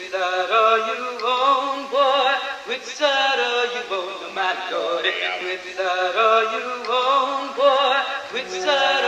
Which side are you on, boy? Which side are you on, my lordy? Which side are you on, boy? Which side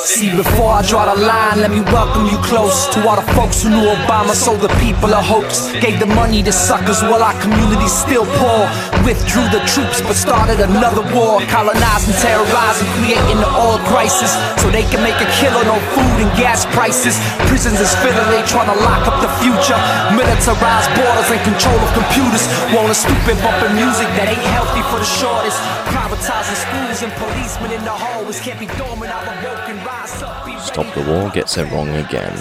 See, before I draw the line, let me welcome you close to all the folks who knew Obama sold the people a hoax. Gave the money to suckers while our community's still poor. Withdrew the troops but started another war. Colonizing, terrorizing, creating the oil crisis. So they can make a killing on food and gas prices. Prisons is filling, they trying to lock up the future. Militarized borders and control of computers. Want a stupid bumping music that ain't for the shortest. Privatizing schools and policemen in the hallways can't be dormant. And rise up. Stop the War gets it wrong again.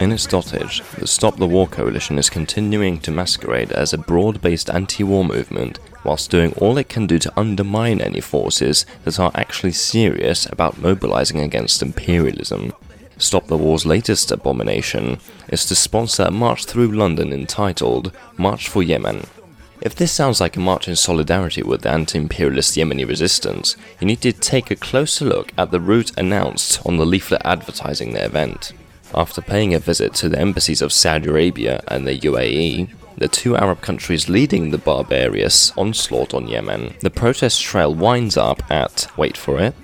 In its dotage, the Stop the War coalition is continuing to masquerade as a broad based anti war movement whilst doing all it can do to undermine any forces that are actually serious about mobilizing against imperialism. Stop the War's latest abomination is to sponsor a march through London entitled March for Yemen. If this sounds like a march in solidarity with the anti imperialist Yemeni resistance, you need to take a closer look at the route announced on the leaflet advertising the event. After paying a visit to the embassies of Saudi Arabia and the UAE, the two Arab countries leading the barbarous onslaught on Yemen, the protest trail winds up at, wait for it,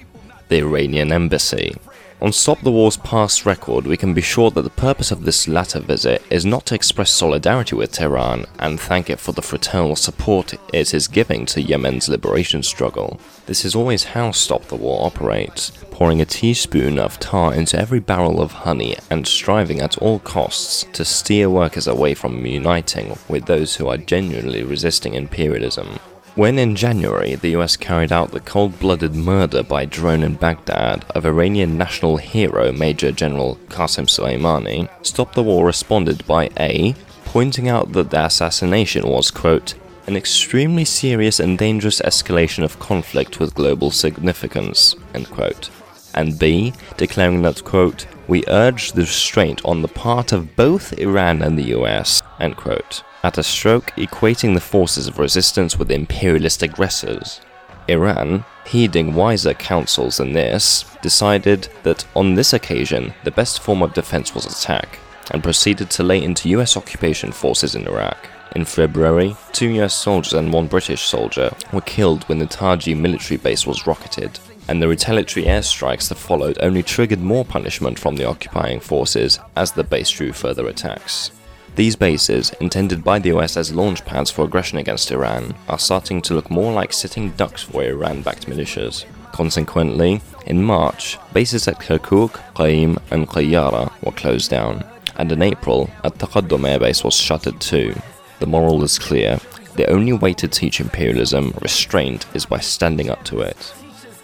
the Iranian embassy. On Stop the War's past record, we can be sure that the purpose of this latter visit is not to express solidarity with Tehran and thank it for the fraternal support it is giving to Yemen's liberation struggle. This is always how Stop the War operates, pouring a teaspoon of tar into every barrel of honey and striving at all costs to steer workers away from uniting with those who are genuinely resisting imperialism. When in January the US carried out the cold blooded murder by drone in Baghdad of Iranian national hero Major General Qasem Soleimani, Stop the War responded by A. pointing out that the assassination was, quote, an extremely serious and dangerous escalation of conflict with global significance, end quote. And B, declaring that, quote, we urge the restraint on the part of both Iran and the US, end quote at a stroke equating the forces of resistance with imperialist aggressors. Iran, heeding wiser counsels than this, decided that on this occasion the best form of defense was attack, and proceeded to lay into US occupation forces in Iraq. In February, two US soldiers and one British soldier were killed when the Taji military base was rocketed, and the retaliatory airstrikes that followed only triggered more punishment from the occupying forces as the base drew further attacks. These bases, intended by the US as launch pads for aggression against Iran, are starting to look more like sitting ducks for Iran backed militias. Consequently, in March, bases at Kirkuk, Qaim, and Qayyara were closed down, and in April, at Taqaddum airbase was shuttered too. The moral is clear the only way to teach imperialism restraint is by standing up to it.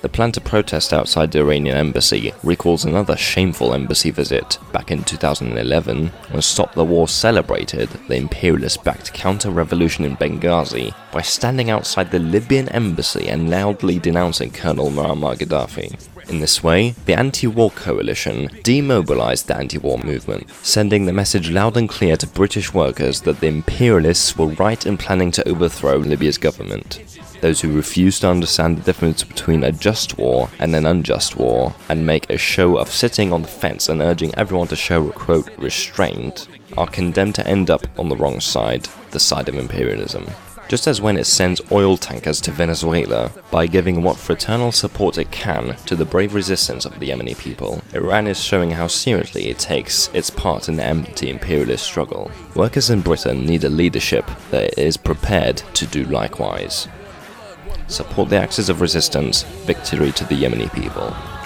The plan to protest outside the Iranian embassy recalls another shameful embassy visit back in 2011 when Stop the War celebrated the imperialist backed counter revolution in Benghazi by standing outside the Libyan embassy and loudly denouncing Colonel Muammar Gaddafi. In this way, the anti war coalition demobilized the anti war movement, sending the message loud and clear to British workers that the imperialists were right in planning to overthrow Libya's government. Those who refuse to understand the difference between a just war and an unjust war, and make a show of sitting on the fence and urging everyone to show, quote, restraint, are condemned to end up on the wrong side, the side of imperialism. Just as when it sends oil tankers to Venezuela by giving what fraternal support it can to the brave resistance of the Yemeni people, Iran is showing how seriously it takes its part in the anti imperialist struggle. Workers in Britain need a leadership that is prepared to do likewise support the axis of resistance, victory to the Yemeni people.